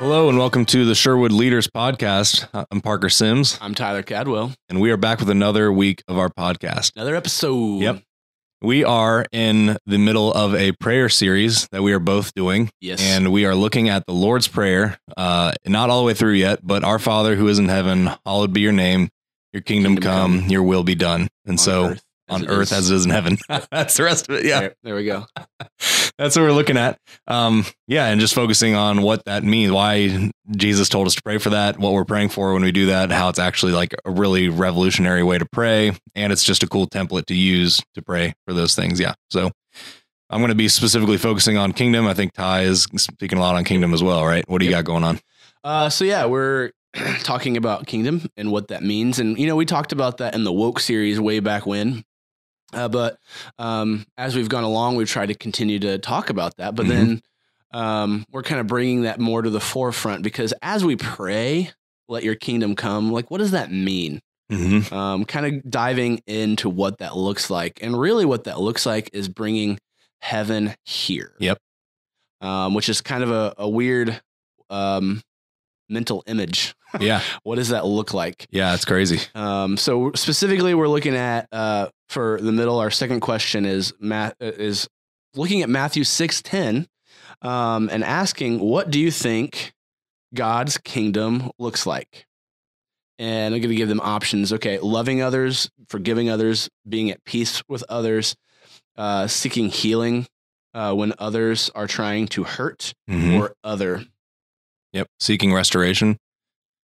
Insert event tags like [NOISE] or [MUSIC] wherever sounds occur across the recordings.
Hello and welcome to the Sherwood Leaders Podcast. I'm Parker Sims, I'm Tyler Cadwell. and we are back with another week of our podcast. Another episode. Yep. We are in the middle of a prayer series that we are both doing, Yes. and we are looking at the Lord's Prayer. Uh, not all the way through yet, but Our Father who is in heaven, hallowed be your name. Your kingdom, Kingdom come, come. your will be done. And on so earth on earth is. as it is in heaven. [LAUGHS] That's the rest of it. Yeah. There, there we go. That's what we're looking at. Um, yeah, and just focusing on what that means, why Jesus told us to pray for that, what we're praying for when we do that, how it's actually like a really revolutionary way to pray, and it's just a cool template to use to pray for those things. Yeah. So I'm going to be specifically focusing on kingdom. I think Ty is speaking a lot on kingdom as well, right? What do you got going on? Uh, so yeah, we're [CLEARS THROAT] talking about kingdom and what that means, and you know, we talked about that in the woke series way back when. Uh, but um, as we've gone along, we've tried to continue to talk about that. But Mhm. then um, we're kind of bringing that more to the forefront because as we pray, "Let your kingdom come," like what does that mean? Mm-hmm. um, kind of diving into what that looks like. And really, what that looks like is bringing heaven here. Yep. Um, which is kind of a, a weird um, mental image. Yeah. [LAUGHS] What does that look like? Yeah. It's crazy. Um, so specifically, we're looking at uh, for the middle. Our second question is Matt is looking at Matthew six ten, um, and asking, "What do you think God's kingdom looks like?" And I'm going to give them options. Okay, loving others, forgiving others, being at peace with others, uh, seeking healing uh, when others are trying to hurt Mhm. or other. Yep. Seeking restoration.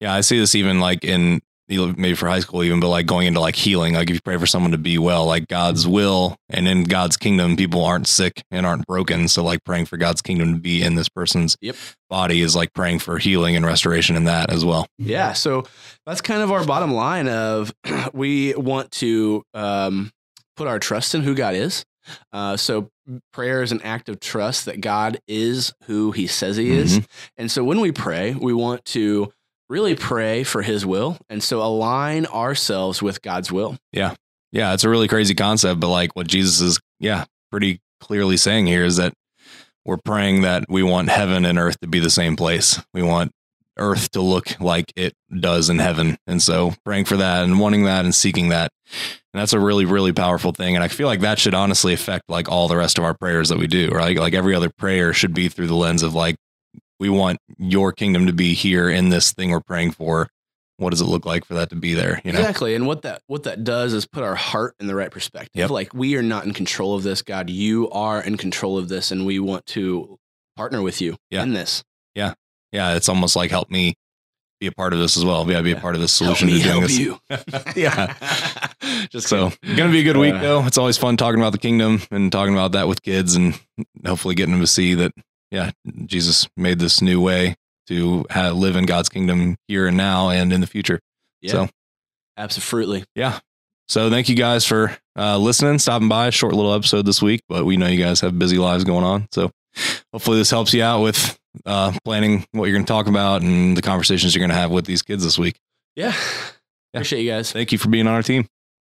Yeah, I see this even like in maybe for high school even, but like going into like healing. Like if you pray for someone to be well, like God's will and in God's kingdom, people aren't sick and aren't broken. So like praying for God's kingdom to be in this person's Yep. body is like praying for healing and restoration in that as well. Yeah, so that's kind of our bottom line of [CLEARS THROAT] we want to um, put our trust in who God is. Uh, so prayer is an act of trust that God is who He says He is, and so when we pray, we want to really pray for His will, and so align ourselves with God's will. Yeah, Yeah. it's a really crazy concept, but like what Jesus is, yeah, pretty clearly saying here is that we're praying that we want heaven and earth to be the same place. We want earth to look like it does in heaven. And so praying for that and wanting that and seeking that. And that's a really, really powerful thing. And I feel like that should honestly affect like all the rest of our prayers that we do, right? Like every other prayer should be through the lens of like, we want your kingdom to be here in this thing we're praying for. What does it look like for that to be there? You know? Exactly, and what that what that does is put our heart in the right perspective. Yep. Like we are not in control of this, God. You are in control of this, and we want to partner with you Yeah. in this. yeah, Yeah. it's almost like help me be a part of this as well. Yeah, be a part of this solution to doing this. you. [LAUGHS] yeah. [LAUGHS] Just So gonna be a good week Uh, though. It's always fun talking about the kingdom and talking about that with kids and hopefully getting them to see that yeah, Jesus made this new way to live in God's kingdom here and now and in the future. yeah, So absolutely. yeah. So thank you guys for uh, listening, stopping by. Short little episode this week, but we know you guys have busy lives going on. So hopefully this helps you out with uh, planning what you're going to talk about and the conversations you're going to have with these kids this week. Yeah. Appreciate you guys. Thank you for being on our team.